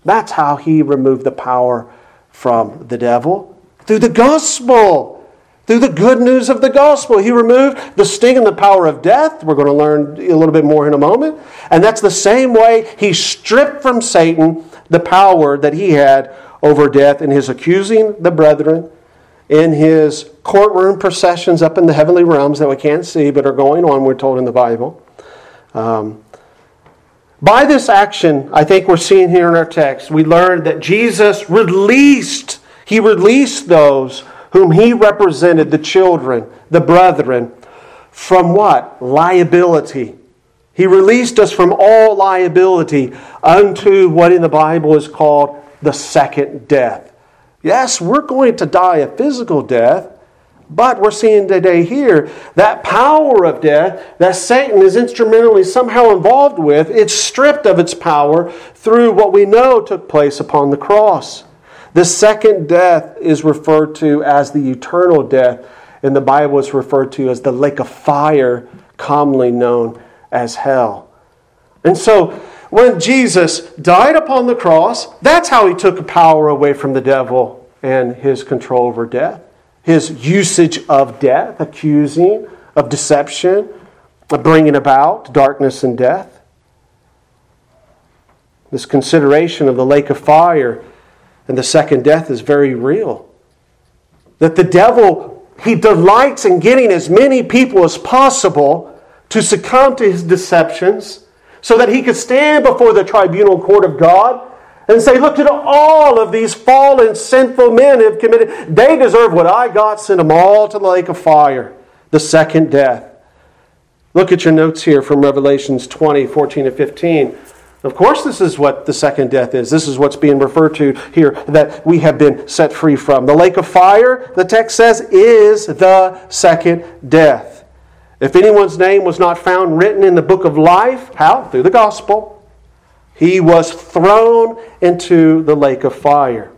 That's how he removed the power from the devil through the gospel. Through the good news of the gospel, he removed the sting and the power of death. We're going to learn a little bit more in a moment. And that's the same way he stripped from Satan the power that he had over death in his accusing the brethren, in his courtroom processions up in the heavenly realms that we can't see but are going on, we're told in the Bible. Um, by this action, I think we're seeing here in our text, we learn that Jesus released, he released those whom he represented, the children, the brethren, from what? Liability. He released us from all liability unto what in the Bible is called the second death. Yes, we're going to die a physical death, but we're seeing today here that power of death that Satan is instrumentally somehow involved with, it's stripped of its power through what we know took place upon the cross. The second death is referred to as the eternal death. In the Bible, it's referred to as the lake of fire, commonly known as hell. And so, when Jesus died upon the cross, that's how he took power away from the devil and his control over death his usage of death, accusing, of deception, of bringing about darkness and death. This consideration of the lake of fire and the second death is very real. That the devil, he delights in getting as many people as possible to succumb to his deceptions so that he could stand before the tribunal court of God and say, Look at all of these fallen, sinful men have committed. They deserve what I got. Send them all to the lake of fire, the second death. Look at your notes here from Revelations 20, 14 and 15. Of course, this is what the second death is. This is what's being referred to here that we have been set free from. The lake of fire, the text says, is the second death. If anyone's name was not found written in the book of life, how? Through the gospel. He was thrown into the lake of fire.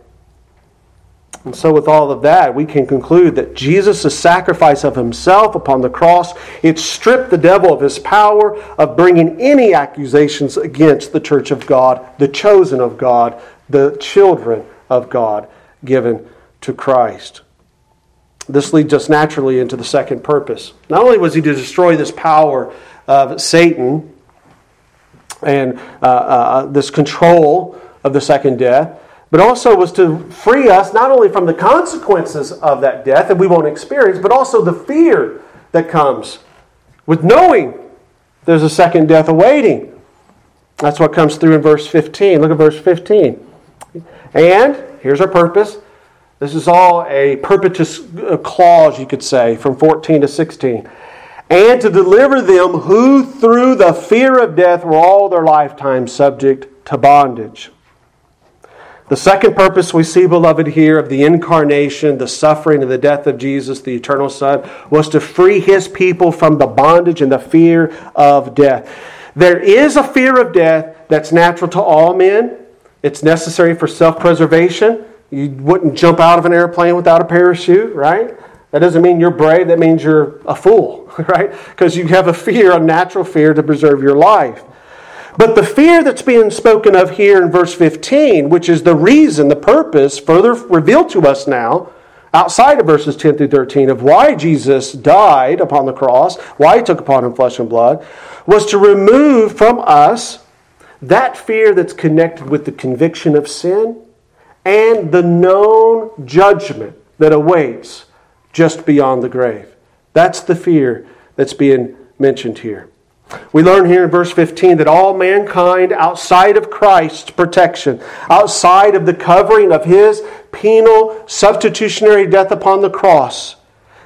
And so, with all of that, we can conclude that Jesus' sacrifice of himself upon the cross, it stripped the devil of his power of bringing any accusations against the church of God, the chosen of God, the children of God given to Christ. This leads us naturally into the second purpose. Not only was he to destroy this power of Satan and uh, uh, this control of the second death, but also was to free us not only from the consequences of that death that we won't experience, but also the fear that comes with knowing there's a second death awaiting. That's what comes through in verse 15. Look at verse 15. And here's our purpose. This is all a perpetuous clause, you could say, from 14 to 16. And to deliver them who through the fear of death were all their lifetime subject to bondage. The second purpose we see, beloved, here of the incarnation, the suffering, and the death of Jesus, the eternal Son, was to free his people from the bondage and the fear of death. There is a fear of death that's natural to all men, it's necessary for self preservation. You wouldn't jump out of an airplane without a parachute, right? That doesn't mean you're brave, that means you're a fool, [laughs] right? Because you have a fear, a natural fear to preserve your life. But the fear that's being spoken of here in verse 15, which is the reason, the purpose, further revealed to us now, outside of verses 10 through 13, of why Jesus died upon the cross, why he took upon him flesh and blood, was to remove from us that fear that's connected with the conviction of sin and the known judgment that awaits just beyond the grave. That's the fear that's being mentioned here. We learn here in verse 15 that all mankind outside of Christ's protection, outside of the covering of his penal substitutionary death upon the cross,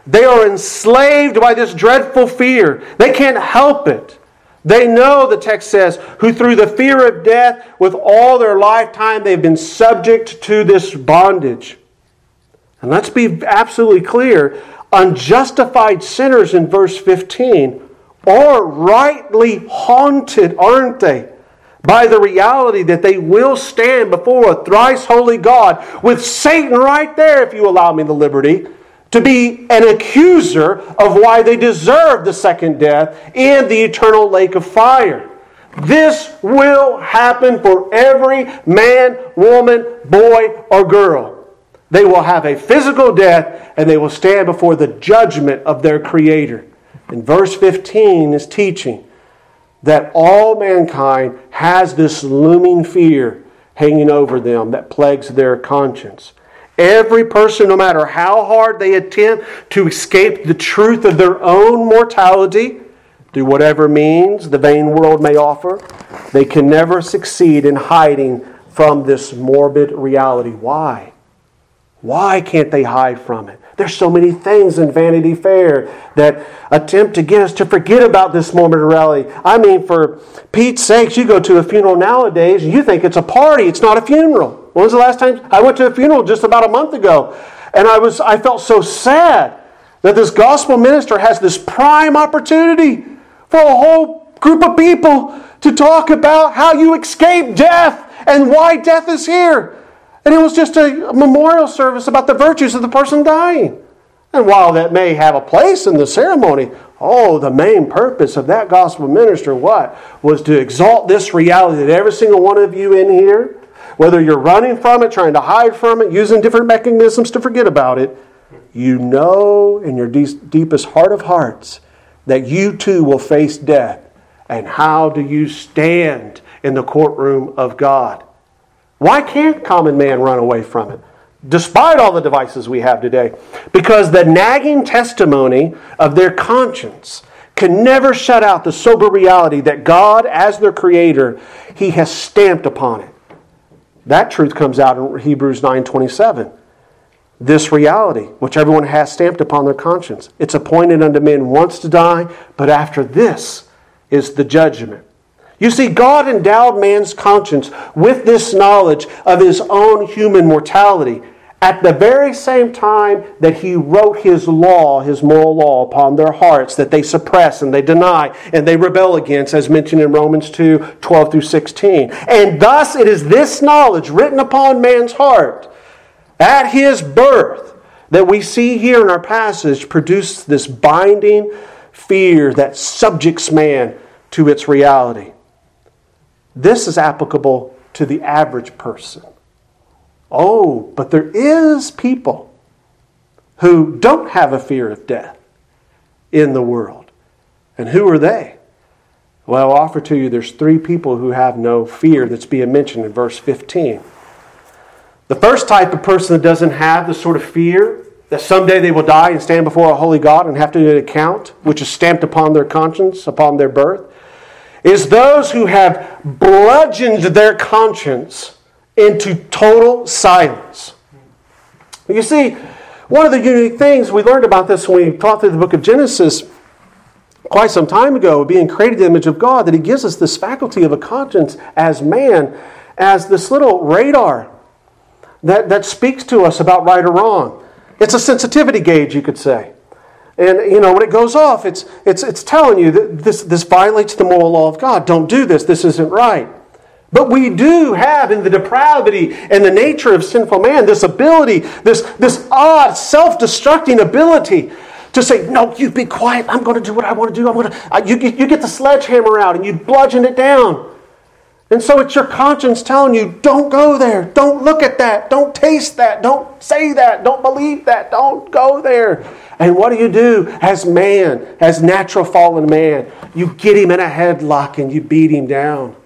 they are enslaved by this dreadful fear. They can't help it. They know, the text says, who through the fear of death, with all their lifetime, they've been subject to this bondage. And let's be absolutely clear unjustified sinners in verse 15 are rightly haunted, aren't they? By the reality that they will stand before a thrice holy God with Satan right there, if you allow me the liberty, to be an accuser of why they deserve the second death and the eternal lake of fire. This will happen for every man, woman, boy, or girl. They will have a physical death and they will stand before the judgment of their Creator. And verse 15 is teaching that all mankind has this looming fear hanging over them that plagues their conscience. Every person, no matter how hard they attempt to escape the truth of their own mortality, through whatever means the vain world may offer, they can never succeed in hiding from this morbid reality. Why? Why can't they hide from it? There's so many things in Vanity Fair that attempt to get us to forget about this moment of reality. I mean, for Pete's sakes, you go to a funeral nowadays and you think it's a party. It's not a funeral. When was the last time I went to a funeral? Just about a month ago, and I was I felt so sad that this gospel minister has this prime opportunity for a whole group of people to talk about how you escape death and why death is here. And it was just a memorial service about the virtues of the person dying. And while that may have a place in the ceremony, oh, the main purpose of that gospel minister, what? Was to exalt this reality that every single one of you in here, whether you're running from it, trying to hide from it, using different mechanisms to forget about it, you know in your deepest heart of hearts that you too will face death. And how do you stand in the courtroom of God? Why can't common man run away from it? Despite all the devices we have today. Because the nagging testimony of their conscience can never shut out the sober reality that God, as their creator, He has stamped upon it. That truth comes out in Hebrews 9:27. This reality, which everyone has stamped upon their conscience. It's appointed unto men once to die, but after this is the judgment. You see, God endowed man's conscience with this knowledge of his own human mortality at the very same time that he wrote his law, his moral law, upon their hearts that they suppress and they deny and they rebel against, as mentioned in Romans 2 12 through 16. And thus it is this knowledge written upon man's heart at his birth that we see here in our passage produce this binding fear that subjects man to its reality. This is applicable to the average person. Oh, but there is people who don't have a fear of death in the world. And who are they? Well, I'll offer to you there's three people who have no fear that's being mentioned in verse 15. The first type of person that doesn't have the sort of fear that someday they will die and stand before a holy God and have to do an account, which is stamped upon their conscience, upon their birth, is those who have bludgeoned their conscience into total silence. You see, one of the unique things we learned about this when we taught through the book of Genesis quite some time ago, being created in the image of God, that He gives us this faculty of a conscience as man, as this little radar that, that speaks to us about right or wrong. It's a sensitivity gauge, you could say. And you know, when it goes off, it's, it's, it's telling you that this, this violates the moral law of God. Don't do this, this isn't right. But we do have in the depravity and the nature of sinful man this ability, this, this odd, self destructing ability to say, No, you be quiet. I'm going to do what I want to do. I'm going to, you, you get the sledgehammer out and you bludgeon it down. And so it's your conscience telling you, Don't go there. Don't look at that. Don't taste that. Don't say that. Don't believe that. Don't go there. And what do you do as man, as natural fallen man? You get him in a headlock and you beat him down.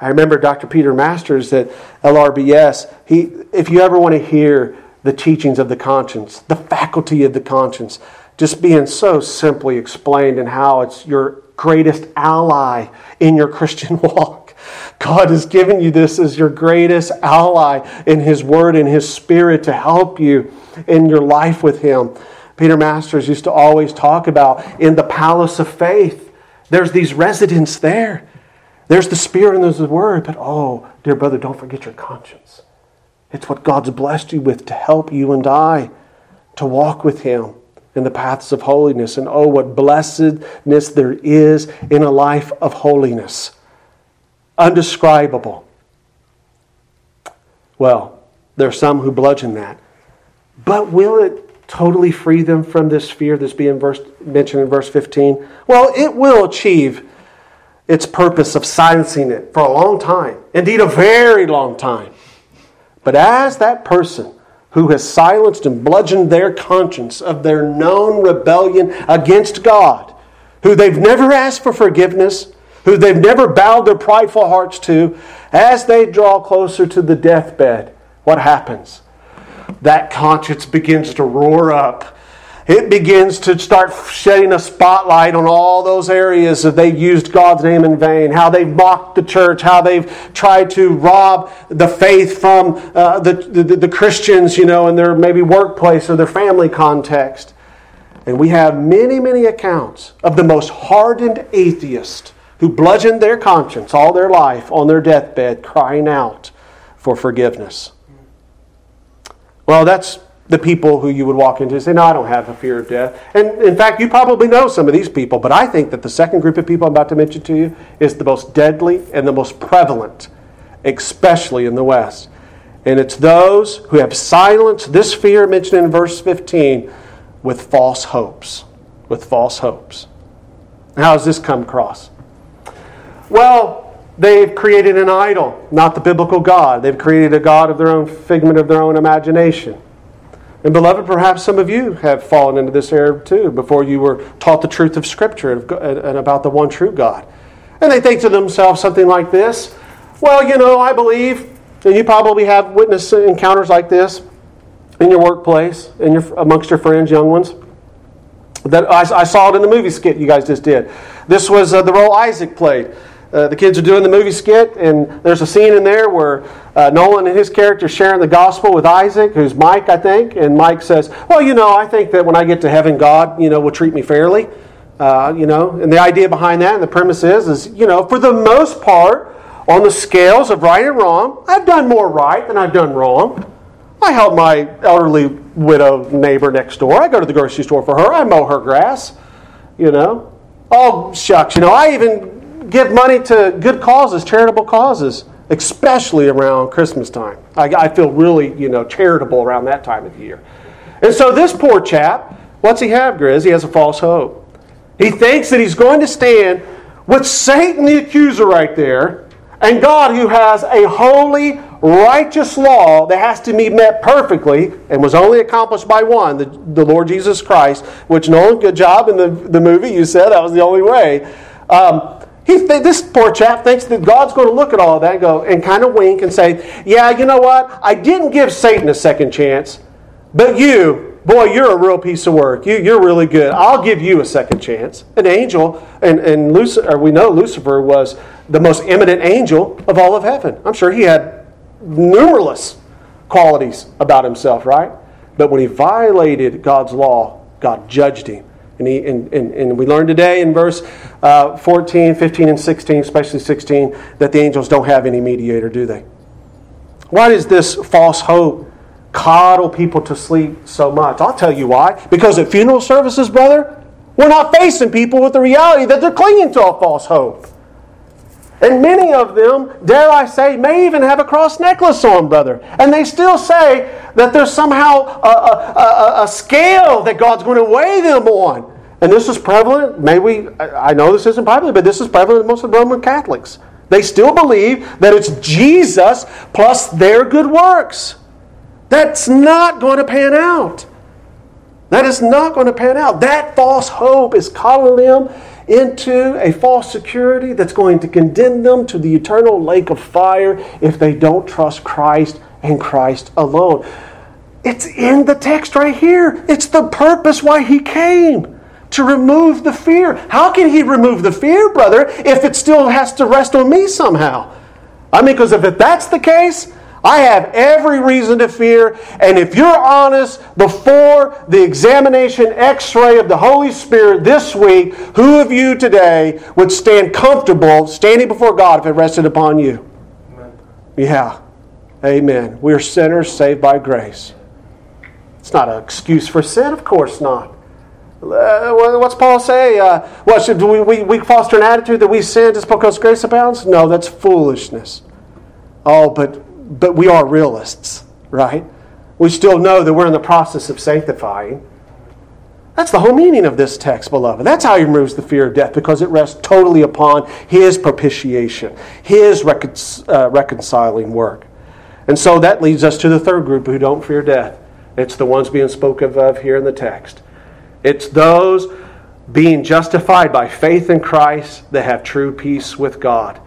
I remember Dr. Peter Masters at LRBS. He, if you ever want to hear the teachings of the conscience, the faculty of the conscience, just being so simply explained and how it's your greatest ally in your Christian [laughs] walk. God has given you this as your greatest ally in His Word and His Spirit to help you in your life with Him. Peter Masters used to always talk about in the palace of faith, there's these residents there there's the Spirit and there's the Word, but oh, dear brother, don't forget your conscience. It's what God's blessed you with to help you and I to walk with Him in the paths of holiness. And oh, what blessedness there is in a life of holiness. Undescribable. Well, there are some who bludgeon that. But will it totally free them from this fear that's being verse, mentioned in verse 15? Well, it will achieve its purpose of silencing it for a long time, indeed, a very long time. But as that person who has silenced and bludgeoned their conscience of their known rebellion against God, who they've never asked for forgiveness, who they've never bowed their prideful hearts to, as they draw closer to the deathbed, what happens? That conscience begins to roar up it begins to start shedding a spotlight on all those areas that they've used God's name in vain, how they've mocked the church, how they've tried to rob the faith from uh, the, the, the Christians, you know, in their maybe workplace or their family context. And we have many, many accounts of the most hardened atheists who bludgeoned their conscience all their life on their deathbed, crying out for forgiveness. Well, that's the people who you would walk into and say, No, I don't have a fear of death. And in fact, you probably know some of these people, but I think that the second group of people I'm about to mention to you is the most deadly and the most prevalent, especially in the West. And it's those who have silenced this fear mentioned in verse 15 with false hopes. With false hopes. How does this come across? Well, they've created an idol, not the biblical God. They've created a God of their own figment of their own imagination. And beloved, perhaps some of you have fallen into this error too before you were taught the truth of Scripture and about the one true God. And they think to themselves something like this Well, you know, I believe, and you probably have witness encounters like this in your workplace, and your, amongst your friends, young ones. that I, I, saw it in the movie skit you guys just did. This was uh, the role Isaac played. Uh, the kids are doing the movie skit, and there's a scene in there where uh, Nolan and his character are sharing the gospel with Isaac, who's Mike, I think. And Mike says, "Well, you know, I think that when I get to heaven, God, you know, will treat me fairly." Uh, you know, and the idea behind that and the premise is, is you know, for the most part, on the scales of right and wrong, I've done more right than I've done wrong. I help my elderly widow neighbor next door. I go to the grocery store for her. I mow her grass. You know, oh shucks, you know, I even give money to good causes, charitable causes, especially around Christmas time. I, I feel really, you know, charitable around that time of the year. And so this poor chap, what's he have, Grizz? He has a false hope. He thinks that he's going to stand with Satan the accuser right there and God who has a holy, righteous law that has to be met perfectly and was only accomplished by one, the, the Lord Jesus Christ, which Nolan, good job in the, the movie, you said that was the only way. Um, he th- this poor chap thinks that God's going to look at all that and go and kind of wink and say, "Yeah, you know what? I didn't give Satan a second chance, but you, boy, you're a real piece of work. You, you're really good. I'll give you a second chance. An angel, and, and Lucifer, we know Lucifer was the most eminent angel of all of heaven. I'm sure he had numerous qualities about himself, right? But when he violated God's law, God judged him. And, he, and, and, and we learned today in verse uh, 14, 15, and 16, especially 16, that the angels don't have any mediator, do they? Why does this false hope coddle people to sleep so much. I'll tell you why. Because at funeral services, brother, we're not facing people with the reality that they're clinging to a false hope. And many of them, dare I say, may even have a cross necklace on, brother. And they still say that there's somehow a, a, a, a scale that God's going to weigh them on. And this is prevalent, maybe, I know this isn't popular, but this is prevalent in most of Roman Catholics. They still believe that it's Jesus plus their good works. That's not going to pan out. That is not going to pan out. That false hope is calling them into a false security that's going to condemn them to the eternal lake of fire if they don't trust Christ and Christ alone. It's in the text right here. It's the purpose why he came to remove the fear. How can he remove the fear, brother, if it still has to rest on me somehow? I mean, because if that's the case, I have every reason to fear. And if you're honest before the examination x ray of the Holy Spirit this week, who of you today would stand comfortable standing before God if it rested upon you? Amen. Yeah. Amen. We're sinners saved by grace. It's not an excuse for sin, of course not. Uh, what's Paul say? Uh, what should we, we, we foster an attitude that we sin just because grace abounds? No, that's foolishness. Oh, but but we are realists, right? We still know that we're in the process of sanctifying. That's the whole meaning of this text, beloved. That's how he removes the fear of death, because it rests totally upon his propitiation, his recon- uh, reconciling work. And so that leads us to the third group who don't fear death. It's the ones being spoken of here in the text. It's those being justified by faith in Christ that have true peace with God.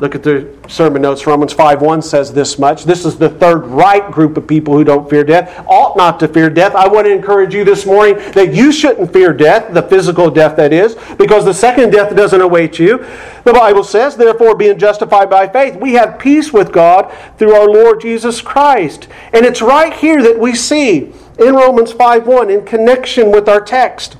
Look at the sermon notes. Romans 5 1 says this much. This is the third right group of people who don't fear death, ought not to fear death. I want to encourage you this morning that you shouldn't fear death, the physical death that is, because the second death doesn't await you. The Bible says, therefore, being justified by faith, we have peace with God through our Lord Jesus Christ. And it's right here that we see in Romans 5 1 in connection with our text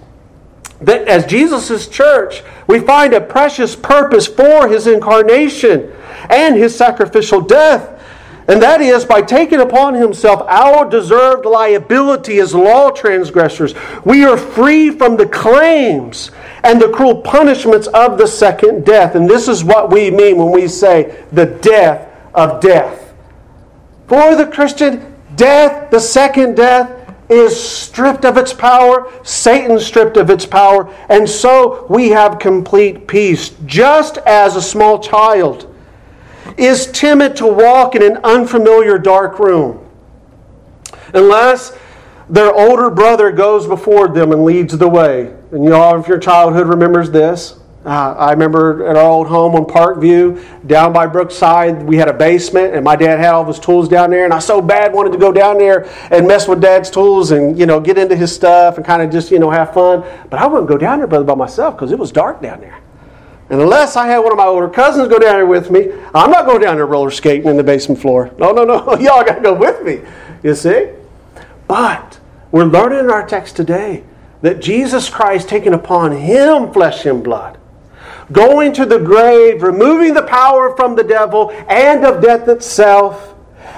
that as Jesus' church, we find a precious purpose for his incarnation and his sacrificial death. And that is by taking upon himself our deserved liability as law transgressors, we are free from the claims and the cruel punishments of the second death. And this is what we mean when we say the death of death. For the Christian, death, the second death, is stripped of its power, Satan stripped of its power, and so we have complete peace. Just as a small child is timid to walk in an unfamiliar dark room, unless their older brother goes before them and leads the way. And you all, if your childhood remembers this, Uh, I remember at our old home on Parkview, down by Brookside, we had a basement, and my dad had all his tools down there. And I so bad wanted to go down there and mess with dad's tools and you know get into his stuff and kind of just you know have fun. But I wouldn't go down there, brother, by myself because it was dark down there. And unless I had one of my older cousins go down there with me, I'm not going down there roller skating in the basement floor. No, no, no. [laughs] Y'all got to go with me. You see? But we're learning in our text today that Jesus Christ taking upon him flesh and blood going to the grave, removing the power from the devil and of death itself,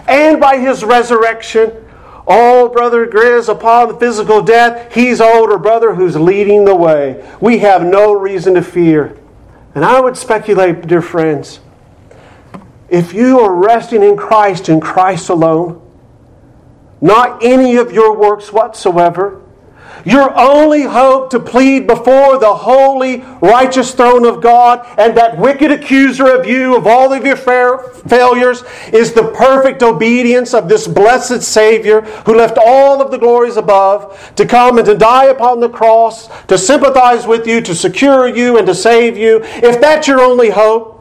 and by his resurrection. Oh, Brother Grizz, upon the physical death, he's older brother who's leading the way. We have no reason to fear. And I would speculate, dear friends, if you are resting in Christ and Christ alone, not any of your works whatsoever, your only hope to plead before the holy, righteous throne of God and that wicked accuser of you of all of your failures is the perfect obedience of this blessed Savior who left all of the glories above to come and to die upon the cross, to sympathize with you, to secure you, and to save you. If that's your only hope,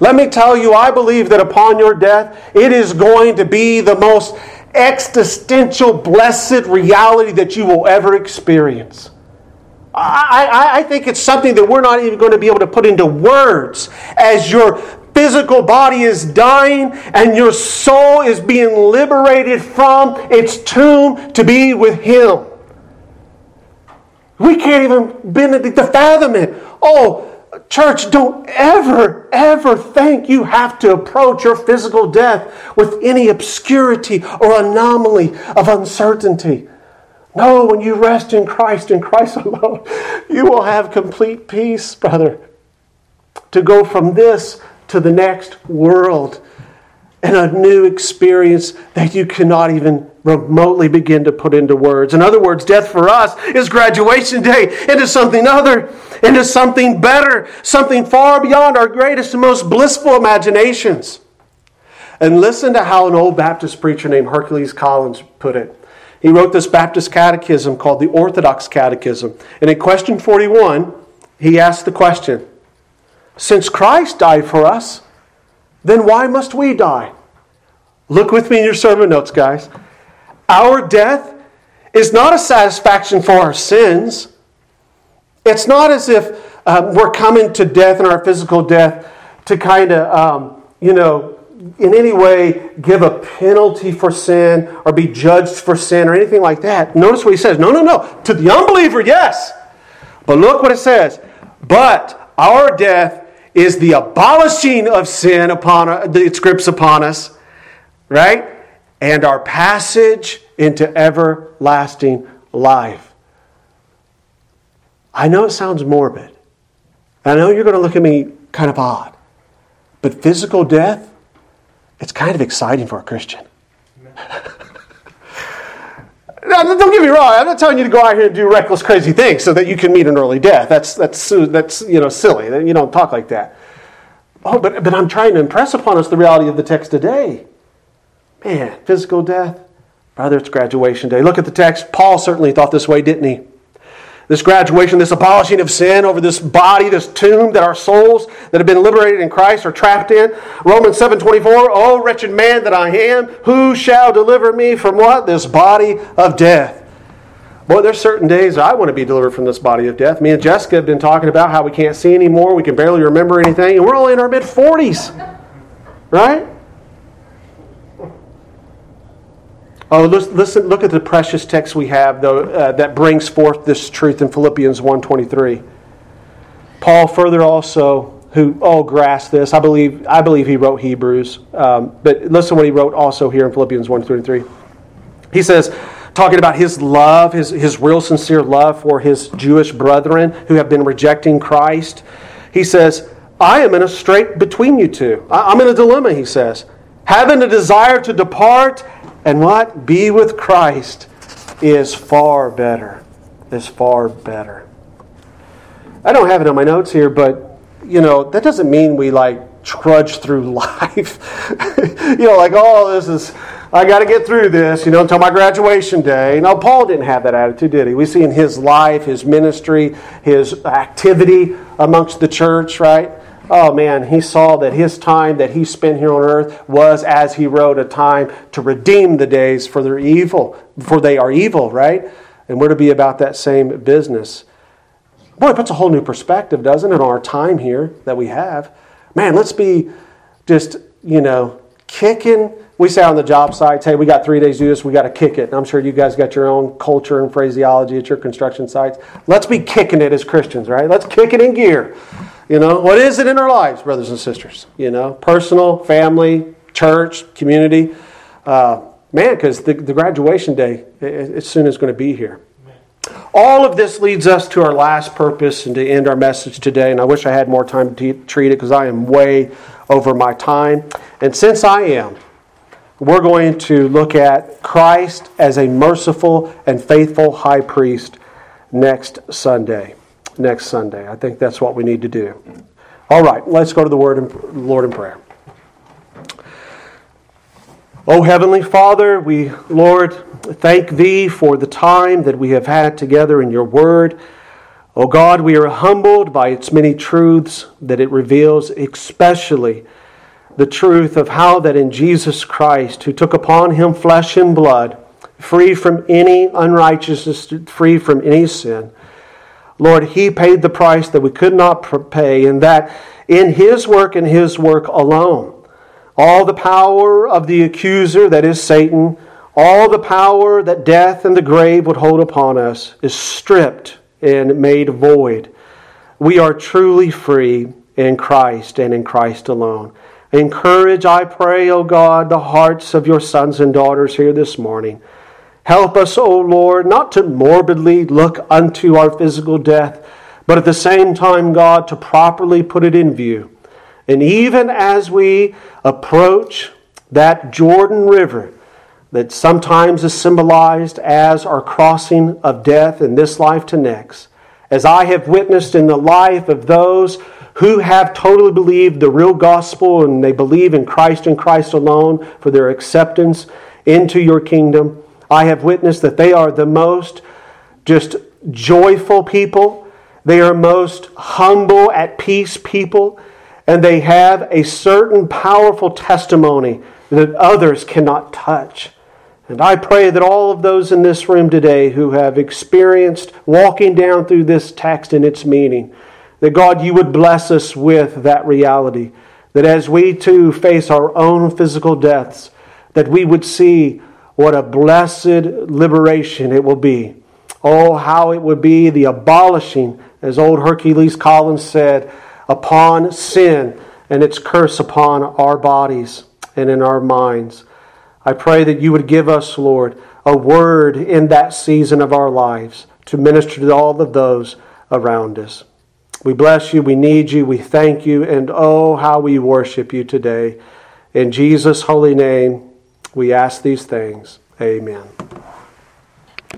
let me tell you, I believe that upon your death, it is going to be the most existential, blessed reality that you will ever experience. I, I, I, think it's something that we're not even going to be able to put into words as your physical body is dying and your soul is being liberated from its tomb to be with Him. We can't even begin to fathom it. Oh, Church, don't ever, ever think you have to approach your physical death with any obscurity or anomaly of uncertainty. No, when you rest in Christ and Christ [laughs] alone, you will have complete peace, brother, to go from this to the next world and a new experience that you cannot even remotely begin to put into words. In other words, death for us is graduation day into something other, into something better, something far beyond our greatest and most blissful imaginations. And listen to how an old Baptist preacher named Hercules Collins put it. He wrote this Baptist catechism called the Orthodox Catechism. And in question 41, he asked the question Since Christ died for us, then why must we die? Look with me in your sermon notes, guys. Our death is not a satisfaction for our sins. It's not as if um, we're coming to death in our physical death to kind of, um, you know, in any way give a penalty for sin or be judged for sin or anything like that. Notice what he says. No, no, no. To the unbeliever, yes. But look what it says. But our death is the abolishing of sin upon its grips upon us, right? And our passage into everlasting life. I know it sounds morbid. I know you're going to look at me kind of odd. But physical death, it's kind of exciting for a Christian. [laughs] Now, don't get me wrong. I'm not telling you to go out here and do reckless, crazy things so that you can meet an early death. That's that's that's you know silly. You don't talk like that. Oh, but but I'm trying to impress upon us the reality of the text today. Man, physical death, brother. It's graduation day. Look at the text. Paul certainly thought this way, didn't he? This graduation, this abolishing of sin over this body, this tomb that our souls that have been liberated in Christ are trapped in. Romans 7:24, "Oh wretched man that I am, who shall deliver me from what? This body of death." Boy, there's certain days I want to be delivered from this body of death. Me and Jessica have been talking about how we can't see anymore, we can barely remember anything, and we're only in our mid 40s. Right? Oh, listen, look at the precious text we have, though, uh, that brings forth this truth in Philippians 1.23. Paul further also, who all grasped this, I believe, I believe he wrote Hebrews, um, but listen what he wrote also here in Philippians 1.23. He says, talking about his love, his, his real sincere love for his Jewish brethren who have been rejecting Christ, he says, I am in a strait between you two. I'm in a dilemma, he says. Having a desire to depart and what? Be with Christ is far better. Is far better. I don't have it on my notes here, but you know, that doesn't mean we like trudge through [laughs] life. you know, like, oh, this is I got to get through this, you know, until my graduation day. No, Paul didn't have that attitude, did he? We see in his life, his ministry, his activity amongst the church, right? Oh man, he saw that his time that he spent here on earth was, as he wrote, a time to redeem the days for their evil, for they are evil, right? And we're to be about that same business. Boy, it puts a whole new perspective, doesn't it, on our time here that we have. Man, let's be just, you know, kicking we say on the job sites, hey, we got three days to do this, we got to kick it. And I'm sure you guys got your own culture and phraseology at your construction sites. Let's be kicking it as Christians, right? Let's kick it in gear. You know, what is it in our lives, brothers and sisters? You know, personal, family, church, community. Uh, man, because the, the graduation day as soon as going to be here. All of this leads us to our last purpose and to end our message today. And I wish I had more time to treat it because I am way over my time. And since I am, we're going to look at Christ as a merciful and faithful high priest next Sunday. Next Sunday. I think that's what we need to do. All right, let's go to the word and Lord in prayer. Oh heavenly Father, we Lord thank thee for the time that we have had together in your word. Oh God, we are humbled by its many truths that it reveals, especially the truth of how that in Jesus Christ, who took upon him flesh and blood, free from any unrighteousness, free from any sin, Lord, he paid the price that we could not pay, and that in his work and his work alone, all the power of the accuser, that is Satan, all the power that death and the grave would hold upon us, is stripped and made void. We are truly free in Christ and in Christ alone. Encourage, I pray, O God, the hearts of your sons and daughters here this morning. Help us, O Lord, not to morbidly look unto our physical death, but at the same time, God, to properly put it in view. And even as we approach that Jordan River that sometimes is symbolized as our crossing of death in this life to next, as I have witnessed in the life of those who have totally believed the real gospel and they believe in Christ and Christ alone for their acceptance into your kingdom. I have witnessed that they are the most just joyful people. They are most humble, at peace people. And they have a certain powerful testimony that others cannot touch. And I pray that all of those in this room today who have experienced walking down through this text and its meaning, that God, you would bless us with that reality. That as we too face our own physical deaths, that we would see what a blessed liberation it will be. Oh, how it would be the abolishing, as old Hercules Collins said, upon sin and its curse upon our bodies and in our minds. I pray that you would give us, Lord, a word in that season of our lives to minister to all of those around us. We bless you. We need you. We thank you. And oh, how we worship you today. In Jesus' holy name, we ask these things. Amen.